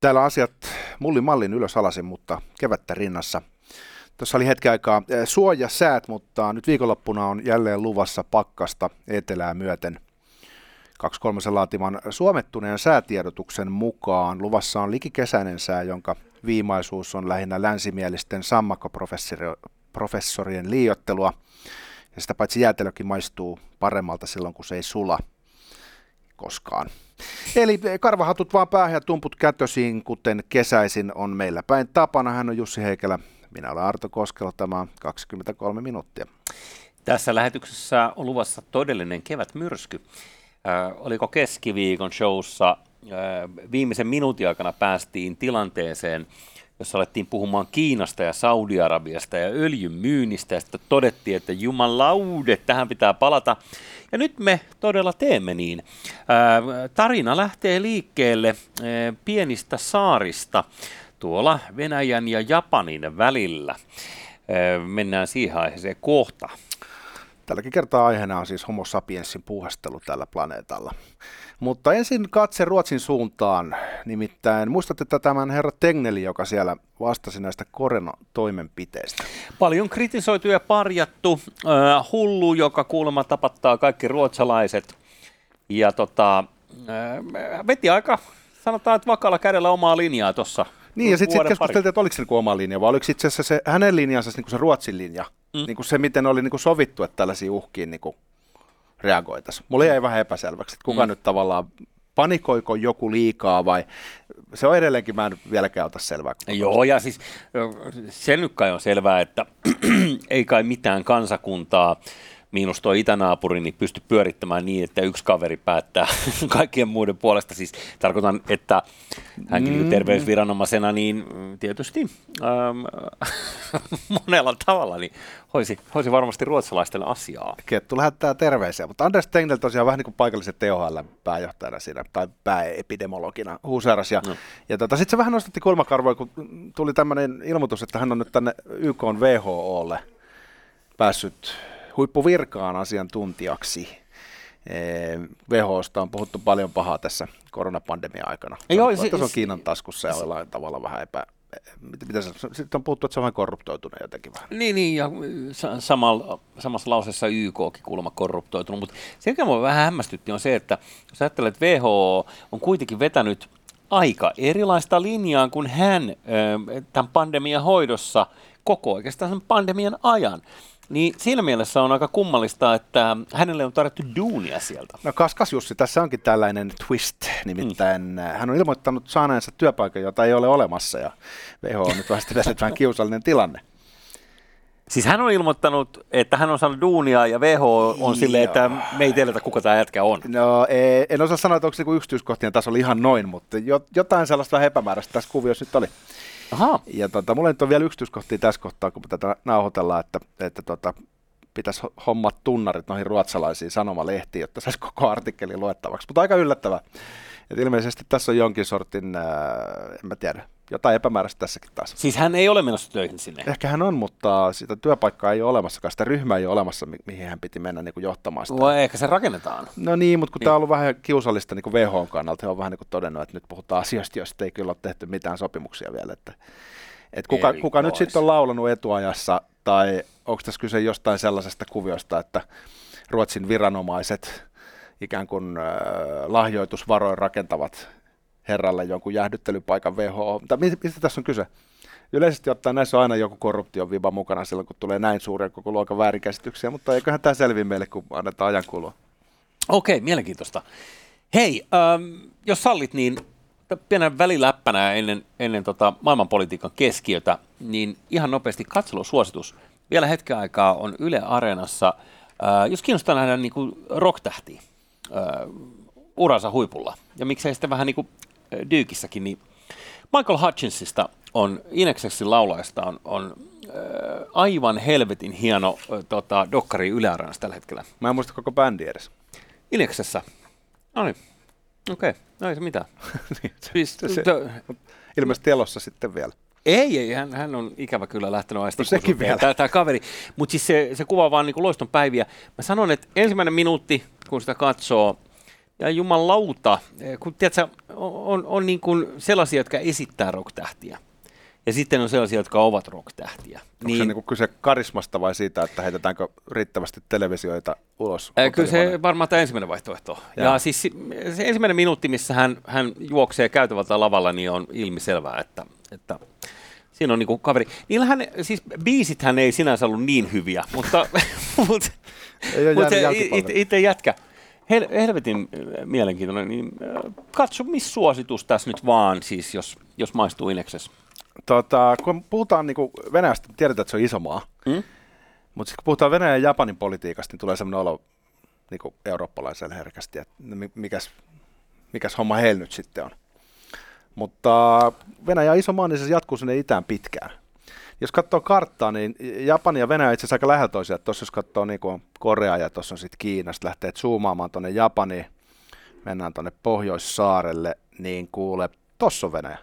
Täällä asiat mullin mallin ylös alasin, mutta kevättä rinnassa. Tuossa oli hetki aikaa eh, suoja säät, mutta nyt viikonloppuna on jälleen luvassa pakkasta etelää myöten. 23 laatiman suomettuneen säätiedotuksen mukaan luvassa on likikesäinen sää, jonka viimaisuus on lähinnä länsimielisten sammakkoprofessorien liiottelua. Ja sitä paitsi jäätelökin maistuu paremmalta silloin, kun se ei sula koskaan. Eli karvahatut vaan päähän ja tumput kätösiin, kuten kesäisin on meillä päin tapana. Hän on Jussi Heikelä, minä olen Arto Koskelo, tämä on 23 minuuttia. Tässä lähetyksessä on luvassa todellinen kevätmyrsky. Äh, oliko keskiviikon showssa äh, viimeisen minuutin aikana päästiin tilanteeseen, jossa alettiin puhumaan Kiinasta ja Saudi-Arabiasta ja öljyn myynnistä, ja sitten todettiin, että jumalaude, tähän pitää palata. Ja nyt me todella teemme niin. Tarina lähtee liikkeelle pienistä saarista tuolla Venäjän ja Japanin välillä. Ää, mennään siihen aiheeseen kohta. Tälläkin kertaa aiheena on siis homo sapiensin puuhastelu tällä planeetalla. Mutta ensin katse Ruotsin suuntaan. Nimittäin muistatte tämän herra Tegneli, joka siellä vastasi näistä koronatoimenpiteistä. Paljon kritisoitu ja parjattu. Äh, hullu, joka kuulemma tapattaa kaikki ruotsalaiset. Ja tota, äh, veti aika, sanotaan, että vakalla kädellä omaa linjaa tuossa niin, ja sitten sit keskusteltiin, että oliko se niinku oma linja, vai oliko itse asiassa se hänen linjansa niinku se Ruotsin linja, mm. niinku se miten oli niinku sovittu, että tällaisiin uhkiin niinku reagoitaisiin. Mulle jäi vähän epäselväksi, että kuka mm. nyt tavallaan panikoiko joku liikaa vai se on edelleenkin, mä en vieläkään ota selvää. Joo, ja siis se nyt kai on selvää, että ei kai mitään kansakuntaa miinus tuo itänaapuri, niin pysty pyörittämään niin, että yksi kaveri päättää kaikkien muiden puolesta. Siis tarkoitan, että hänkin mm. terveysviranomaisena, niin tietysti ähm, monella tavalla niin hoisi, hoisi varmasti ruotsalaisten asiaa. Kettu lähettää terveisiä, mutta Anders Tengel tosiaan vähän niin kuin paikallisen THL pääjohtajana siinä, tai pääepidemologina huuseeras. Ja, no. ja tota, sitten se vähän nostatti kulmakarvoja, kun tuli tämmöinen ilmoitus, että hän on nyt tänne YK WHOlle päässyt huippuvirkaan asiantuntijaksi. WHOsta on puhuttu paljon pahaa tässä koronapandemian aikana. Joo, se, se on Kiinan taskussa ja se, jollain tavalla vähän epä, mitä se, sitten on puhuttu, että se on vähän korruptoitunut jotenkin vähän. Niin, niin ja samalla, samassa lauseessa YKkin kuulemma korruptoitunut, mutta se, mikä minua vähän hämmästytti, on se, että jos ajattelee, että WHO on kuitenkin vetänyt aika erilaista linjaa kuin hän tämän pandemian hoidossa koko oikeastaan sen pandemian ajan. Niin siinä mielessä on aika kummallista, että hänelle on tarjottu duunia sieltä. No kaskas Jussi, tässä onkin tällainen twist, nimittäin mm. hän on ilmoittanut saaneensa työpaikan, jota ei ole olemassa ja WHO on nyt vasta vähän kiusallinen tilanne. Siis hän on ilmoittanut, että hän on saanut duunia ja WHO on silleen, että me ei tiedetä, kuka tämä jätkä on. No e, en osaa sanoa, että onko se niinku yksityiskohtien tasolla ihan noin, mutta jotain sellaista vähän epämääräistä tässä kuviossa nyt oli. Aha. Ja tota, mulla nyt on vielä yksityiskohtia tässä kohtaa, kun tätä nauhoitellaan, että, että tota, pitäisi hommat tunnarit noihin ruotsalaisiin sanomalehtiin, jotta saisi koko artikkeli luettavaksi. Mutta aika yllättävää. Et ilmeisesti tässä on jonkin sortin, äh, en mä tiedä, jotain epämääräistä tässäkin taas. Siis hän ei ole menossa töihin sinne? Ehkä hän on, mutta sitä työpaikkaa ei ole olemassa, sitä ryhmää ei ole olemassa, mi- mihin hän piti mennä niin kuin johtamaan sitä. Vai ehkä se rakennetaan? No niin, mutta kun niin. tämä on ollut vähän kiusallista niin WHO kannalta, he on vähän niin kuin todennut, että nyt puhutaan asioista, joista ei kyllä ole tehty mitään sopimuksia vielä. Että, että kuka, kuka nyt sitten on laulanut etuajassa, tai onko tässä kyse jostain sellaisesta kuviosta, että Ruotsin viranomaiset ikään kuin äh, lahjoitusvaroin rakentavat herralle jonkun jäähdyttelypaikan WHO. Mutta mistä tässä on kyse? Yleisesti ottaen näissä on aina joku korruption viiva mukana silloin, kun tulee näin suuria koko luokan väärinkäsityksiä, mutta eiköhän tämä selvi meille, kun annetaan ajan kulua. Okei, mielenkiintoista. Hei, ähm, jos sallit, niin pienen väliläppänä ennen, ennen tota maailmanpolitiikan keskiötä, niin ihan nopeasti katselusuositus. Vielä hetken aikaa on Yle Areenassa, äh, jos kiinnostaa nähdä niin rock-tähtiä äh, uransa huipulla, ja miksei sitten vähän niin kuin Dykissäkin, niin Michael Hutchinsista on, Inexessin laulajasta on, on äh, aivan helvetin hieno äh, tota, dokkari Yle tällä hetkellä. Mä en muista koko bändi edes. Ineksessä. No niin, okei, okay. no ei se mitään. niin, se, siis, se, se, ilmeisesti elossa sitten vielä. Ei, ei hän, hän on ikävä kyllä lähtenyt aisti. No sekin vielä. Tämä, tämä kaveri. Mutta siis se, se kuvaa vaan niin loiston päiviä. Mä sanon, että ensimmäinen minuutti, kun sitä katsoo, ja jumalauta, kun tiedätkö, on, on, on niin kuin sellaisia, jotka esittää rock-tähtiä. Ja sitten on sellaisia, jotka ovat rock-tähtiä. Onko niin, se niin kyse karismasta vai siitä, että heitetäänkö riittävästi televisioita ulos? Ää, kyllä se varmaan tämä ensimmäinen vaihtoehto. Ja, ja siis se ensimmäinen minuutti, missä hän, hän juoksee käytävältä lavalla, niin on ilmiselvää, että, että siinä on niinku kaveri. Niillähän, siis biisithän ei sinänsä ollut niin hyviä, mutta, mutta, mutta itse jätkä, hel, helvetin mielenkiintoinen, niin katso, missä suositus tässä nyt vaan, siis jos, jos maistuu Ineksessä. Tota, kun puhutaan niin Venäjästä, tiedetään, että se on iso maa, mm? mutta kun puhutaan Venäjän ja Japanin politiikasta, niin tulee sellainen olo niin eurooppalaiselle herkästi, että mikäs, mikäs homma heillä nyt sitten on. Mutta Venäjä on iso maa, niin se jatkuu sinne itään pitkään. Jos katsoo karttaa, niin Japani ja Venäjä itse asiassa aika lähellä toisiaan. Tuossa jos katsoo niin kuin Korea ja tuossa on sitten Kiinasta, lähtee zoomaamaan tuonne Japaniin, mennään tuonne Pohjoissaarelle, niin kuule, tuossa on Venäjä.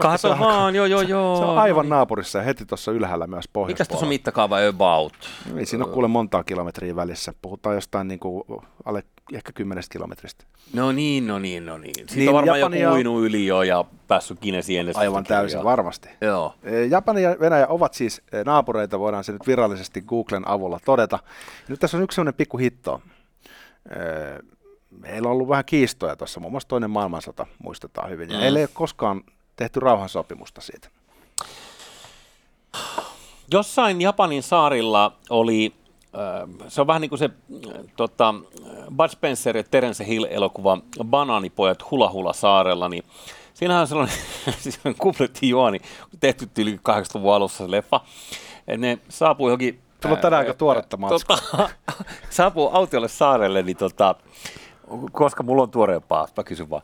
Kato vaan, joo, joo, joo. Se on aivan naapurissa ja heti tuossa ylhäällä myös pohjois Mikäs tuossa on mittakaava about? Ei siinä ole kuule montaa kilometriä välissä. Puhutaan jostain niin kuin alle ehkä kymmenestä kilometristä. No niin, no niin, no niin. Siitä niin, on varmaan Japania... joku uinut yli jo ja päässyt Kinesiin ennen. Aivan täysin, ja... varmasti. Joo. E, Japani ja Venäjä ovat siis e, naapureita, voidaan se nyt virallisesti Googlen avulla todeta. Nyt tässä on yksi sellainen pikku hitto. E, meillä on ollut vähän kiistoja tuossa, muun muassa toinen maailmansota muistetaan hyvin. Ja mm. ei ole koskaan tehty rauhansopimusta siitä. Jossain Japanin saarilla oli, se on vähän niin kuin se tota, Bud Spencer ja Terence Hill-elokuva Banaanipojat Hula Hula saarella, niin siinähän on sellainen, sellainen kupletti juoni, tehty yli 80-luvun alussa se leffa. Ne saapuu johonkin... Tulla tänään aika tuoretta tota, saapuu autiolle saarelle, niin tota, koska mulla on tuoreempaa, mä kysyn vaan.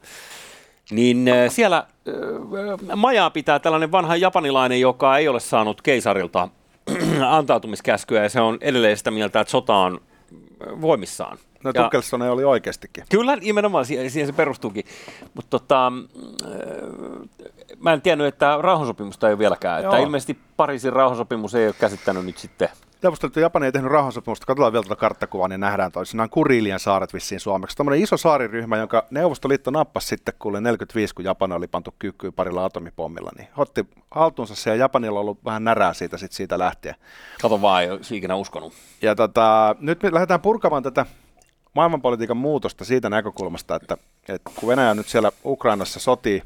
Niin siellä äh, majaa pitää tällainen vanha japanilainen, joka ei ole saanut keisarilta antautumiskäskyä ja se on edelleen sitä mieltä, että sota on voimissaan. No Tukkelson oli oikeastikin. Kyllä, nimenomaan siihen, siihen se perustuukin. Mutta tota, mä en tiennyt, että rauhansopimusta ei ole vieläkään. Että ilmeisesti Pariisin rauhansopimus ei ole käsittänyt nyt sitten Neuvostoliitto Japani ei tehnyt rauhansopimusta. Katsotaan vielä tuota karttakuvaa, niin nähdään toisinaan Kurilian saaret vissiin suomeksi. Tämmöinen iso saariryhmä, jonka Neuvostoliitto nappasi sitten kuule 45, kun Japani oli pantu kyykkyyn parilla atomipommilla. Niin otti haltuunsa se ja Japanilla on ollut vähän närää siitä, sit siitä lähtien. Kato vaan, ei ikinä uskonut. Ja tota, nyt me lähdetään purkamaan tätä maailmanpolitiikan muutosta siitä näkökulmasta, että, että kun Venäjä nyt siellä Ukrainassa sotii,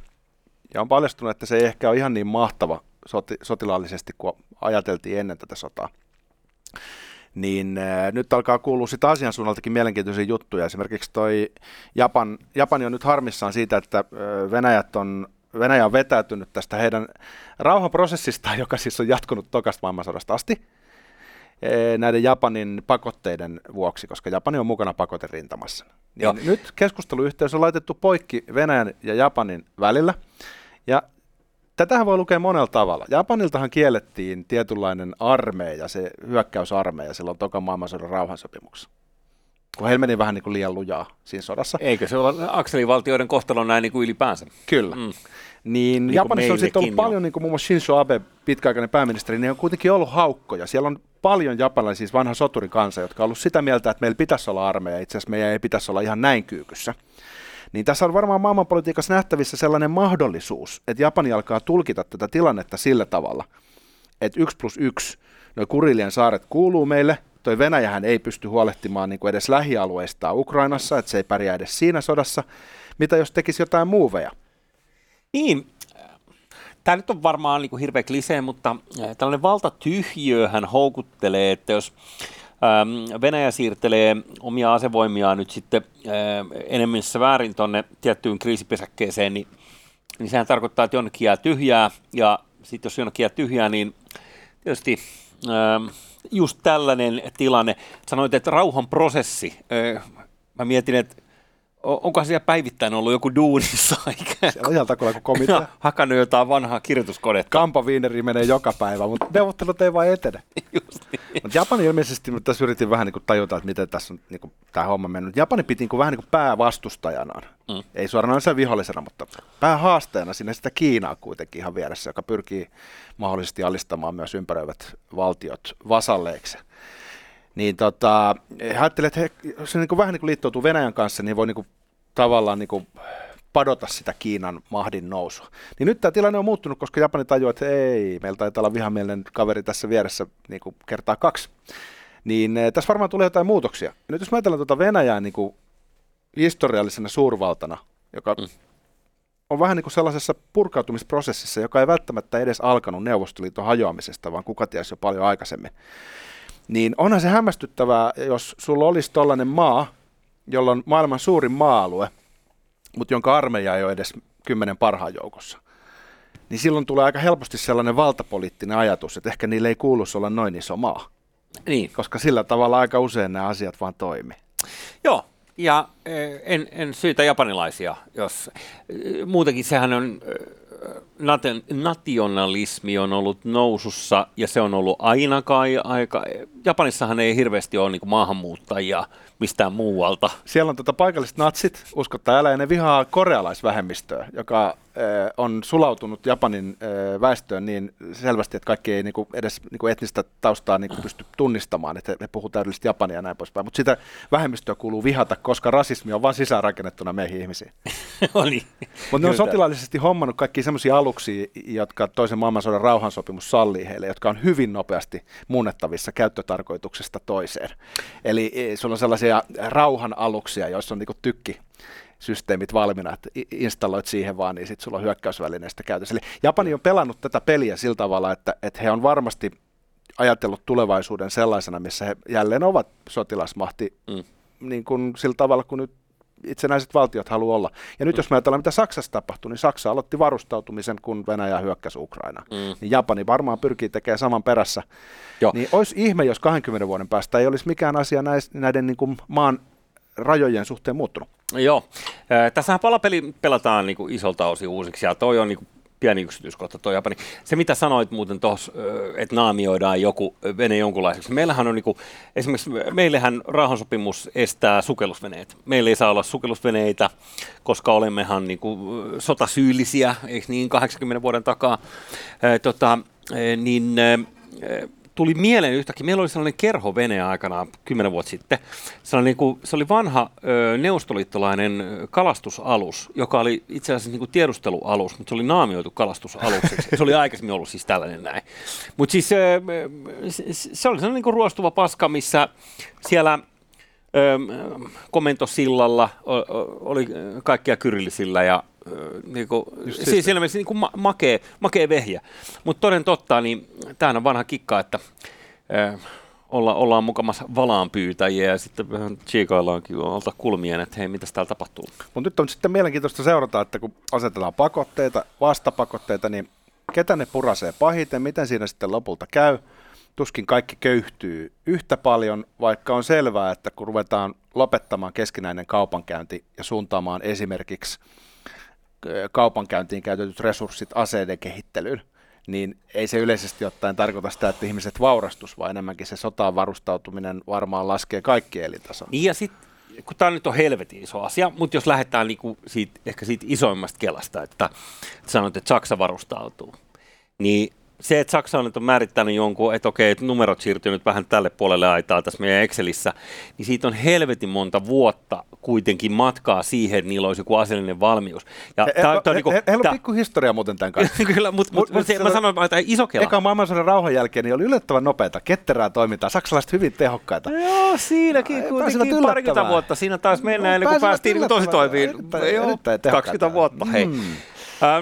ja on paljastunut, että se ei ehkä ole ihan niin mahtava soti, sotilaallisesti kuin ajateltiin ennen tätä sotaa niin äh, nyt alkaa kuulua sitä asian suunnaltakin mielenkiintoisia juttuja. Esimerkiksi toi Japan, Japani on nyt harmissaan siitä, että äh, Venäjät on, Venäjä on vetäytynyt tästä heidän rauhanprosessistaan, joka siis on jatkunut tokasta maailmansodasta asti, äh, näiden Japanin pakotteiden vuoksi, koska Japani on mukana pakoterintamassa. Niin nyt keskusteluyhteys on laitettu poikki Venäjän ja Japanin välillä, ja Tätähän voi lukea monella tavalla. Japaniltahan kiellettiin tietynlainen armeija, se hyökkäysarmeija silloin tokan maailmansodan rauhansopimuksessa. Kun heillä meni vähän niin kuin liian lujaa siinä sodassa. Eikö se ole akselivaltioiden kohtalo näin niin kuin ylipäänsä? Kyllä. Mm. Niin, niin Japanissa on sitten ollut paljon, niin kuin muun muassa Shinzo Abe, pitkäaikainen pääministeri, niin on kuitenkin ollut haukkoja. Siellä on paljon japanilaisia, siis vanha soturikansa, jotka on ollut sitä mieltä, että meillä pitäisi olla armeija. Itse asiassa meidän ei pitäisi olla ihan näin kyykyssä. Niin tässä on varmaan maailmanpolitiikassa nähtävissä sellainen mahdollisuus, että Japani alkaa tulkita tätä tilannetta sillä tavalla, että yksi plus yksi, noin Kurilien saaret kuuluu meille, toi Venäjähän ei pysty huolehtimaan niin kuin edes lähialueista Ukrainassa, että se ei pärjää edes siinä sodassa. Mitä jos tekisi jotain muuveja? Niin, tämä nyt on varmaan niin kuin hirveä klisee, mutta tällainen valtatyhjöhän houkuttelee, että jos Venäjä siirtelee omia asevoimiaan nyt sitten äh, enemmän väärin tuonne tiettyyn kriisipesäkkeeseen, niin, niin sehän tarkoittaa, että jonnekin jää tyhjää, ja sitten jos jonnekin jää tyhjää, niin tietysti ähm, just tällainen tilanne. Sanoit, että rauhanprosessi. Äh, mä mietin, että onko siellä päivittäin ollut joku duunissa? On ihan takula kuin komitea. Hakannut jotain vanhaa kirjoituskonetta. Kampaviineri menee joka päivä, mutta neuvottelut ei vain etene. Just niin. Mutta Japani ilmeisesti, mutta tässä yritin vähän niin kuin tajuta, että miten tässä on niin kuin, tämä homma mennyt. Japani piti niin kuin, vähän niin kuin päävastustajanaan. Mm. Ei suoranaisena vihollisena, mutta päähaasteena sinne sitä Kiinaa kuitenkin ihan vieressä, joka pyrkii mahdollisesti alistamaan myös ympäröivät valtiot vasalleiksi. Niin tota, he ajattelivat, että he, jos se niin kuin vähän niin kuin liittoutuu Venäjän kanssa, niin voi niin kuin, tavallaan niin kuin, padota sitä Kiinan mahdin nousua. Niin nyt tämä tilanne on muuttunut, koska Japani tajuaa, että ei, meillä taitaa olla vihamielinen kaveri tässä vieressä niin kuin kertaa kaksi. Niin eh, tässä varmaan tulee jotain muutoksia. Ja nyt jos mä ajatellaan tuota Venäjää niin kuin historiallisena suurvaltana, joka mm. on vähän niin kuin sellaisessa purkautumisprosessissa, joka ei välttämättä edes alkanut Neuvostoliiton hajoamisesta, vaan kuka tiesi jo paljon aikaisemmin. Niin onhan se hämmästyttävää, jos sulla olisi tällainen maa, jolla on maailman suurin maa-alue, mutta jonka armeija ei ole edes kymmenen parhaan joukossa. Niin silloin tulee aika helposti sellainen valtapoliittinen ajatus, että ehkä niille ei kuuluisi olla noin iso maa. Niin. Koska sillä tavalla aika usein nämä asiat vaan toimii. Joo, ja eh, en, en syytä japanilaisia, jos eh, muutenkin sehän on eh, nationalismi on ollut nousussa ja se on ollut aina kai aika, Japanissahan ei hirveästi ole niin maahanmuuttajia mistään muualta. Siellä on tota paikalliset natsit, uskottaa älä, ja ne vihaa korealaisvähemmistöä, joka Eh, on sulautunut Japanin eh, väestöön niin selvästi, että kaikki ei niinku edes niinku etnistä taustaa niinku pysty tunnistamaan, että he puhuvat täydellisesti Japania ja näin poispäin. Mutta sitä vähemmistöä kuuluu vihata, koska rasismi on vain sisäänrakennettuna meihin ihmisiin. Oli. Mutta ne on sotilaallisesti hommannut kaikki sellaisia aluksia, jotka toisen maailmansodan rauhansopimus sallii heille, jotka on hyvin nopeasti muunnettavissa käyttötarkoituksesta toiseen. Eli eh, sulla on sellaisia rauhan aluksia, joissa on niinku tykki systeemit valmiina, että installoit siihen vaan, niin sitten sulla on hyökkäysvälineistä käytössä. Eli Japani on pelannut tätä peliä sillä tavalla, että, että he on varmasti ajatellut tulevaisuuden sellaisena, missä he jälleen ovat sotilasmahti mm. niin kuin sillä tavalla, kun nyt itsenäiset valtiot haluaa olla. Ja nyt jos me ajatellaan, mitä Saksassa tapahtui, niin Saksa aloitti varustautumisen, kun Venäjä hyökkäsi Ukraina. Mm. Niin Japani varmaan pyrkii tekemään saman perässä. Joo. Niin olisi ihme, jos 20 vuoden päästä ei olisi mikään asia näiden, näiden niin kuin maan rajojen suhteen muuttunut. Joo. Tässähän palapeli pelataan niin kuin isolta osin uusiksi, ja toi on niin kuin pieni yksityiskohta toi Japani. Se mitä sanoit muuten tuossa, että naamioidaan joku vene jonkunlaiseksi. Meillähän on niinku, esimerkiksi meillähän rauhansopimus estää sukellusveneet. Meillä ei saa olla sukellusveneitä, koska olemmehan niinku sotasyyllisiä, eikö niin, 80 vuoden takaa. E, tota, niin e, tuli mieleen yhtäkkiä, meillä oli sellainen kerhovene aikana kymmenen vuotta sitten. Sellainen, niin kuin, se oli vanha ö, neuvostoliittolainen kalastusalus, joka oli itse asiassa niin kuin tiedustelualus, mutta se oli naamioitu kalastusalukseksi. se oli aikaisemmin ollut siis tällainen näin. Mutta siis ö, se oli sellainen niin kuin ruostuva paska, missä siellä komentosillalla oli kaikkia kyrillisillä ja niinku, siis siinä mielessä niinku ma- makea, makea vehjä. Mutta toden totta, niin tämähän on vanha kikka, että äh, olla, ollaan mukamassa valaanpyytäjiä ja sitten vähän tsiikaillaankin alta kulmien, että hei, mitä täällä tapahtuu. Mutta nyt on sitten mielenkiintoista seurata, että kun asetetaan pakotteita, vastapakotteita, niin ketä ne purasee pahiten, miten siinä sitten lopulta käy. Tuskin kaikki köyhtyy yhtä paljon, vaikka on selvää, että kun ruvetaan lopettamaan keskinäinen kaupankäynti ja suuntaamaan esimerkiksi kaupankäyntiin käytetyt resurssit aseiden kehittelyyn, niin ei se yleisesti ottaen tarkoita sitä, että ihmiset vaurastus, vaan enemmänkin se sotaan varustautuminen varmaan laskee kaikki elintasoa. Niin ja sitten kun tämä nyt on helvetin iso asia, mutta jos lähdetään niinku siitä, ehkä siitä isoimmasta kelasta, että, että sanot, että Saksa varustautuu, niin se, että Saksa on nyt on määrittänyt jonkun, että okei, että numerot siirtyy nyt vähän tälle puolelle aitaa tässä meidän Excelissä, niin siitä on helvetin monta vuotta kuitenkin matkaa siihen, että niillä olisi joku aseellinen valmius. Ja he, tää, he, tää, he, niinku, he, heillä on pikku historia muuten tämän kanssa. Kyllä, mutta mut, mut, mut, mä sanon, että iso kela. Eka maailmansodan rauhan jälkeen niin oli yllättävän nopeata, ketterää toimintaa, saksalaiset hyvin tehokkaita. Joo, siinäkin kuitenkin parikymmentä vuotta. Siinä taas mennään ennen kuin päästiin tosi toimiin. Joo, 20 vuotta, hei. Mm.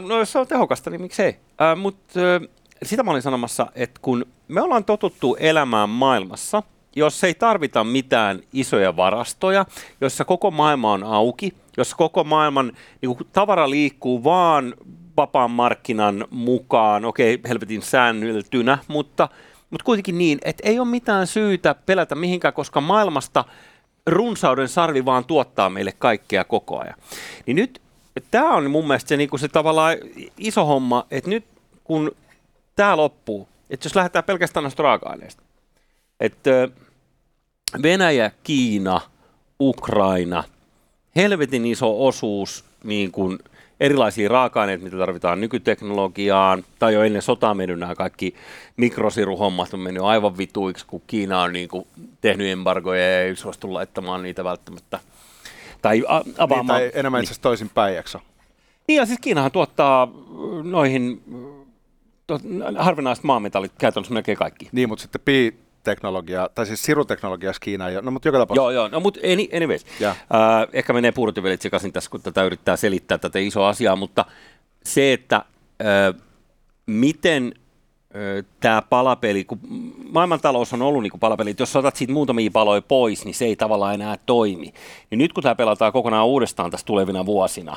No jos se on tehokasta, niin miksei. Mutta sitä mä olin sanomassa, että kun me ollaan totuttu elämään maailmassa, jos ei tarvita mitään isoja varastoja, jossa koko maailma on auki, jossa koko maailman niin kuin, tavara liikkuu vaan vapaan markkinan mukaan, okei, okay, helvetin säännöltynä, mutta, mutta kuitenkin niin, että ei ole mitään syytä pelätä mihinkään, koska maailmasta runsauden sarvi vaan tuottaa meille kaikkea koko ajan. Niin nyt tämä on mun mielestä se, niin kuin se tavallaan iso homma, että nyt kun tämä loppuu, että jos lähdetään pelkästään noista raaka-aineista, että Venäjä, Kiina, Ukraina, helvetin iso osuus niin kuin erilaisia raaka-aineita, mitä tarvitaan nykyteknologiaan, tai jo ennen sotaa mennyt nämä kaikki mikrosiruhommat on mennyt aivan vituiksi, kun Kiina on niin kuin tehnyt embargoja ja ei suostu laittamaan niitä välttämättä. Tai a- avaamaan. Niin, tai enemmän itse asiassa toisin päin, Niin ja siis Kiinahan tuottaa noihin harvinaiset maametallit käytännössä melkein kaikki. Niin, mutta sitten pi teknologia, tai siis siruteknologiassa Kiina ei ole, no mutta joka tapauksessa. Joo, joo, no mutta anyways. Uh, ehkä menee puurotyvelit sekaisin tässä, kun tätä yrittää selittää tätä isoa asiaa, mutta se, että uh, miten uh, tämä palapeli, kun maailmantalous on ollut niin kuin palapeli, että jos otat siitä muutamia paloja pois, niin se ei tavallaan enää toimi. Niin nyt kun tämä pelataan kokonaan uudestaan tässä tulevina vuosina,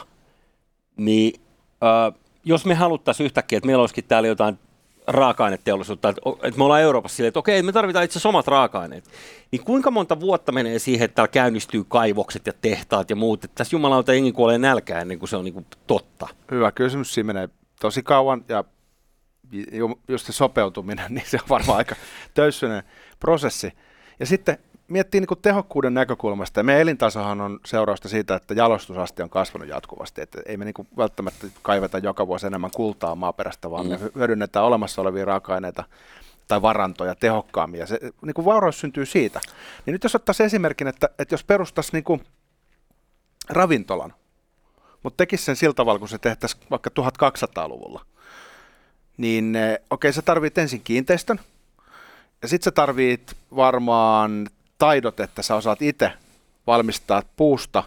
niin uh, jos me haluttaisiin yhtäkkiä, että meillä olisikin täällä jotain raaka-aineteollisuutta, että, me ollaan Euroopassa silleen, että okei, me tarvitaan itse asiassa omat raaka-aineet. Niin kuinka monta vuotta menee siihen, että täällä käynnistyy kaivokset ja tehtaat ja muut, että tässä jumalauta jengi kuolee nälkään ennen kuin se on niin kuin totta? Hyvä kysymys, siinä menee tosi kauan ja just se sopeutuminen, niin se on varmaan aika töyssyinen prosessi. Ja sitten miettii niin tehokkuuden näkökulmasta, ja meidän elintasohan on seurausta siitä, että jalostusaste on kasvanut jatkuvasti, että ei me niin välttämättä kaiveta joka vuosi enemmän kultaa maaperästä, vaan mm. me hyödynnetään olemassa olevia raaka-aineita tai varantoja tehokkaammin, ja se niin kuin vauraus syntyy siitä. Niin nyt jos ottaisiin esimerkin, että, että jos perustaisi niin kuin ravintolan, mutta tekisi sen sillä tavalla, kun se tehtäisiin vaikka 1200-luvulla, niin eh, okei, okay, sä tarvit ensin kiinteistön, ja sitten sä tarvit varmaan taidot, että sä osaat itse valmistaa puusta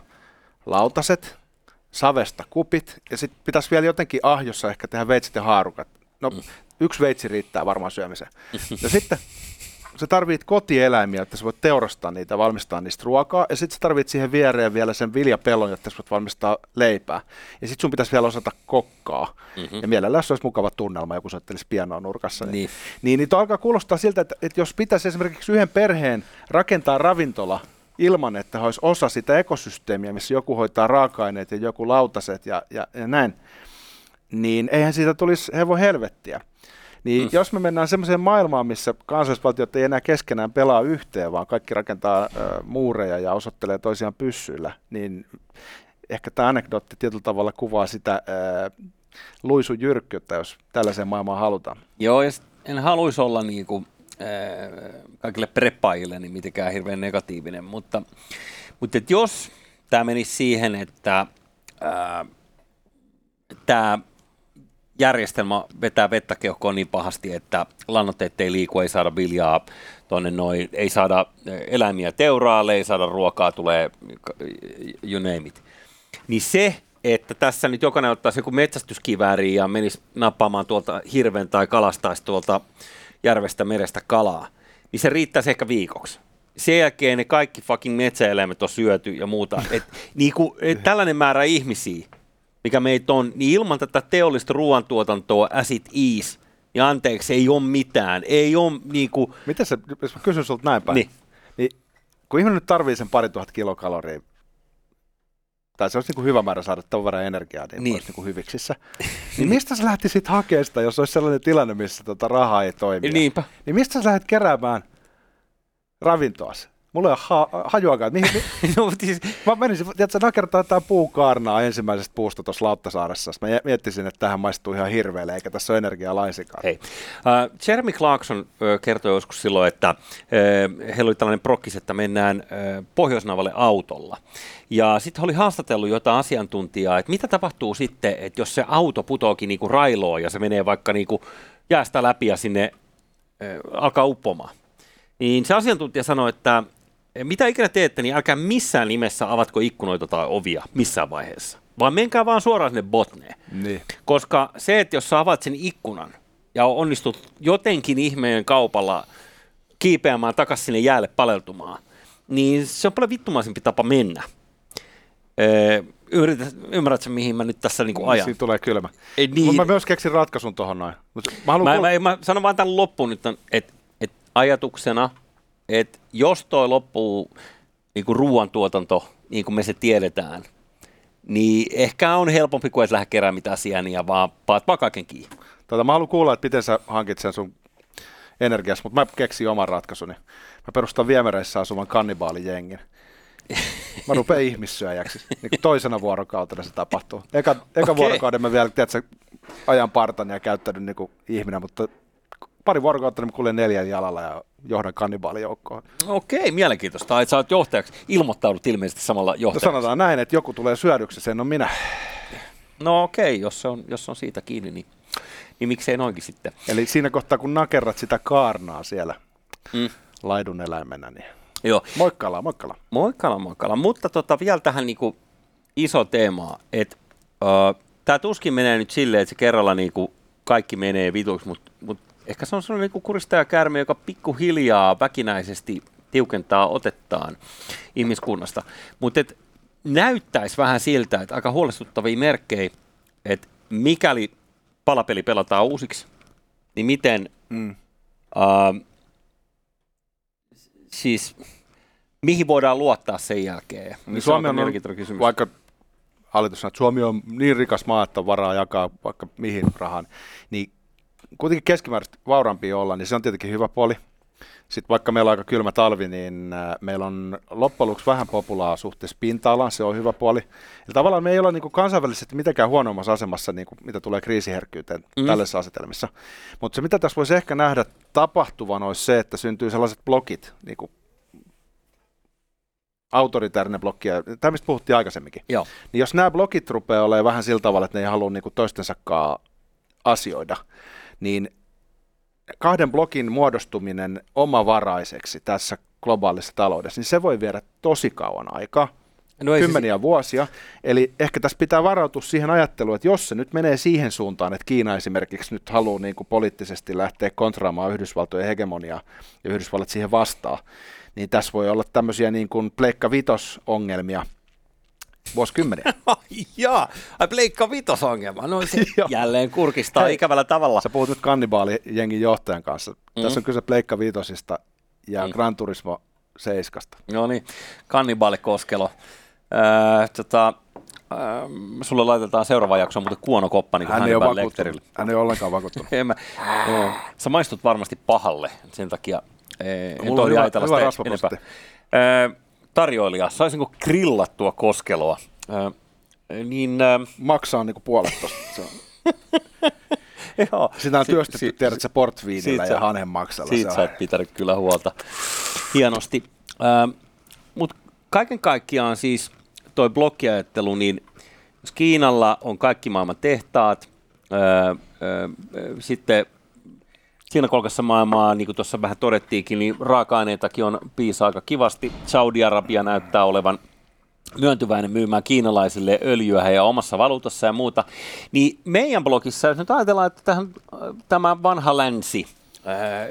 lautaset, savesta kupit, ja sitten pitäisi vielä jotenkin ahjossa ehkä tehdä veitsit ja haarukat. No, mm. yksi veitsi riittää varmaan syömiseen. Ja sitten sä tarvit kotieläimiä, että sä voit teurastaa niitä, valmistaa niistä ruokaa, ja sitten sä tarvit siihen viereen vielä sen viljapellon, jotta sä voit valmistaa leipää. Ja sitten sun pitäisi vielä osata kokkaa. Mm-hmm. Ja mielellään se olisi mukava tunnelma, joku soittelisi pianoa nurkassa. Niin, niin, niin, niin alkaa kuulostaa siltä, että, että jos pitäisi esimerkiksi yhden perheen rakentaa ravintola ilman, että olisi osa sitä ekosysteemiä, missä joku hoitaa raaka-aineet ja joku lautaset ja, ja, ja näin, niin eihän siitä tulisi hevon helvettiä. Niin mm. jos me mennään semmoiseen maailmaan, missä kansallisvaltiot ei enää keskenään pelaa yhteen, vaan kaikki rakentaa äh, muureja ja osoittelee toisiaan pyssyillä, niin ehkä tämä anekdootti tietyllä tavalla kuvaa sitä äh, luisun jyrkkyyttä, jos tällaiseen maailmaan halutaan. Joo, ja en haluaisi olla niin kuin, äh, kaikille preppaajille niin mitenkään hirveän negatiivinen, mutta, mutta et jos tämä menisi siihen, että äh, tämä järjestelmä vetää vettä keuhkoon niin pahasti, että lannoitteet ei liiku, ei saada viljaa tuonne noin, ei saada eläimiä teuraalle, ei saada ruokaa, tulee you name it. Niin se, että tässä nyt jokainen ottaisi joku metsästyskivääri ja menisi nappaamaan tuolta hirven tai kalastaisi tuolta järvestä merestä kalaa, niin se riittäisi ehkä viikoksi. Sen jälkeen ne kaikki fucking metsäeläimet on syöty ja muuta. Et, niinku, et tällainen määrä ihmisiä, mikä meitä on, niin ilman tätä teollista ruoantuotantoa, acid ease, ja anteeksi, ei ole mitään. Ei ole niin kuin... Miten se, jos mä kysyn sulta näin päin, niin. niin kun ihminen nyt tarvii sen pari tuhat kilokaloria, tai se olisi niin kuin hyvä määrä saada tämän verran energiaa, niin, niin. olisi niin kuin hyviksissä. niin mistä sä lähtisit hakemaan sitä, jos olisi sellainen tilanne, missä tota rahaa ei toimi? Niinpä. Niin mistä sä lähdet keräämään ravintoasi? Mulla ei ole ha- hajuakaan. Mihin, mi- no, siis... Mä menisin, tiedätkö, nakertaa jotain puukaarnaa ensimmäisestä puusta tuossa Lauttasaaressa. Mä miettisin, että tähän maistuu ihan hirveelle, eikä tässä ole energiaa laisinkaan. Hei. Uh, Jeremy Clarkson uh, kertoi joskus silloin, että uh, heillä oli tällainen prokkis, että mennään uh, Pohjoisnavalle autolla. Ja sitten oli haastatellut jotain asiantuntijaa, että mitä tapahtuu sitten, että jos se auto putoakin niinku railoon ja se menee vaikka niinku jäästä läpi ja sinne uh, alkaa uppomaan. Niin se asiantuntija sanoi, että mitä ikinä teette, niin älkää missään nimessä avatko ikkunoita tai ovia missään vaiheessa, vaan menkää vaan suoraan sinne botneen. Niin. Koska se, että jos sä avaat sen ikkunan ja onnistut jotenkin ihmeen kaupalla kiipeämään takaisin sinne jäälle paleltumaan, niin se on paljon vittumaisempi tapa mennä. Öö, yrität, ymmärrätkö, mihin mä nyt tässä niinku ajan? Siinä tulee kylmä. Ei, niin. Mä myös keksin ratkaisun tuohon noin. Mä, mä, mä, mä sanon vaan tämän loppuun nyt, että et ajatuksena – että jos toi loppuu niin kuin ruoantuotanto, niin kuin me se tiedetään, niin ehkä on helpompi kuin et lähde keräämään mitään sieniä, vaan paat vaan kaiken kiinni. Tota, mä haluan kuulla, että miten sä hankit sen sun energiassa, mutta mä keksin oman ratkaisuni. Mä perustan viemäreissä asuvan kannibaalijengin. Mä rupean ihmissyöjäksi. Niin kuin toisena vuorokautena se tapahtuu. Eka, eka okay. vuorokauden mä vielä, tiedätkö, ajan partan ja käyttänyt niin kuin ihminen, mutta pari vuorokautta niin kuljen neljän jalalla ja johdan kannibaalijoukkoon. Okei, mielenkiintoista. Että sä oot johtajaksi. Ilmoittaudut ilmeisesti samalla no johtajaksi. No sanotaan näin, että joku tulee syödyksi, sen on minä. No okei, jos se on, jos se on siitä kiinni, niin, niin miksei noinkin sitten. Eli siinä kohtaa, kun nakerrat sitä kaarnaa siellä mm. laidun eläimenä, niin Joo. Moikkala, moikkala. Moikkala, moikkala. Mutta tota, vielä tähän niinku iso teema, että uh, tämä tuskin menee nyt silleen, että se kerralla niinku kaikki menee vituksi, mutta mut ehkä se on sellainen niinku kuristajakärme, joka pikkuhiljaa väkinäisesti tiukentaa otettaan ihmiskunnasta. Mutta näyttäisi vähän siltä, että aika huolestuttavia merkkejä, että mikäli palapeli pelataan uusiksi, niin miten mm. uh, siis mihin voidaan luottaa sen jälkeen? Niin Suomi on, on vaikka hallitus sanoo, että Suomi on niin rikas maa, että on varaa jakaa vaikka mihin rahan, niin kuitenkin keskimääräisesti vauraampi olla, niin se on tietenkin hyvä puoli. Sitten vaikka meillä on aika kylmä talvi, niin äh, meillä on loppujen lopuksi vähän populaa suhteessa pinta-alaan, se on hyvä puoli. Eli tavallaan me ei olla niin kansainvälisesti mitenkään huonommassa asemassa, niin kuin, mitä tulee kriisiherkkyyteen mm. tällaisissa asetelmissa. Mutta se, mitä tässä voisi ehkä nähdä tapahtuvan, olisi se, että syntyy sellaiset blokit, niin kuin autoritäärinen blokki, tämä mistä puhuttiin aikaisemminkin. Joo. Niin jos nämä blokit rupeaa olemaan vähän sillä tavalla, että ne ei halua niin toistensakaan asioida, niin kahden blokin muodostuminen omavaraiseksi tässä globaalissa taloudessa, niin se voi viedä tosi kauan aikaa, no kymmeniä siis... vuosia. Eli ehkä tässä pitää varautua siihen ajatteluun, että jos se nyt menee siihen suuntaan, että Kiina esimerkiksi nyt haluaa niin kuin poliittisesti lähteä kontraamaan Yhdysvaltojen hegemoniaa ja Yhdysvallat siihen vastaa, niin tässä voi olla tämmöisiä niin kuin Pleikka Vitos-ongelmia, vuosikymmeniä. Jaa, ai Pleikka Vitosongelma. No se jälleen kurkistaa Hei, ikävällä tavalla. Sä puhut nyt kannibaalijengin johtajan kanssa. Mm. Tässä on kyse Pleikka Vitosista ja mm. Gran Turismo 7. No niin, kannibaalikoskelo. Öö, tota, öö, sulle laitetaan seuraava jakso, mutta kuono koppa niin hän, ei ole Lekterille. hän ei ole ollenkaan vakuuttunut. en mä, no, sä maistut varmasti pahalle, sen takia en Mulla on hyvä, hyvä Öö, tarjoilija, saisinko grillattua koskeloa? Äh, niin, äh, Maksaa niinku puolet tosta. Joo. Sitä on työstetty, si- tiedät sä, portviinillä ja hanhenmaksalla. Siitä sä oot pitänyt kyllä huolta. Hienosti. Äh, Mutta kaiken kaikkiaan siis toi blokkiajattelu, niin jos Kiinalla on kaikki maailman tehtaat, ää, ää, sitten siinä kolkassa maailmaa, niin kuin tuossa vähän todettiinkin, niin raaka-aineitakin on piisa aika kivasti. Saudi-Arabia näyttää olevan myöntyväinen myymään kiinalaisille öljyä ja omassa valuutassa ja muuta. Niin meidän blogissa, jos nyt ajatellaan, että tähän, tämä vanha länsi,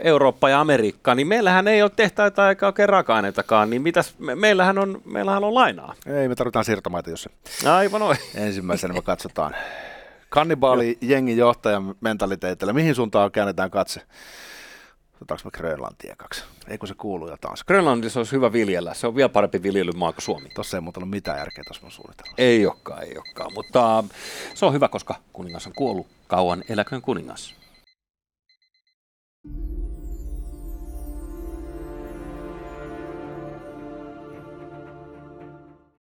Eurooppa ja Amerikka, niin meillähän ei ole tehtaita eikä oikein raaka-aineitakaan, niin mitäs, me, meillähän, on, meillähän on lainaa. Ei, me tarvitaan siirtomaita, jos se. Aivan noin. Ensimmäisenä me katsotaan Kannibaali jengi johtajan mentaliteetillä. Mihin suuntaan käännetään katse? Otetaanko me Grönlantia kaksi? Ei kun se kuuluu jo taas. Grönlannissa olisi hyvä viljellä. Se on vielä parempi viljelymaa kuin Suomi. Tuossa ei muuta ole mitään järkeä tuossa mun suunnitelmassa. Ei olekaan, ei olekaan. Mutta ähm, se on hyvä, koska kuningas on kuollut. Kauan eläköön kuningas.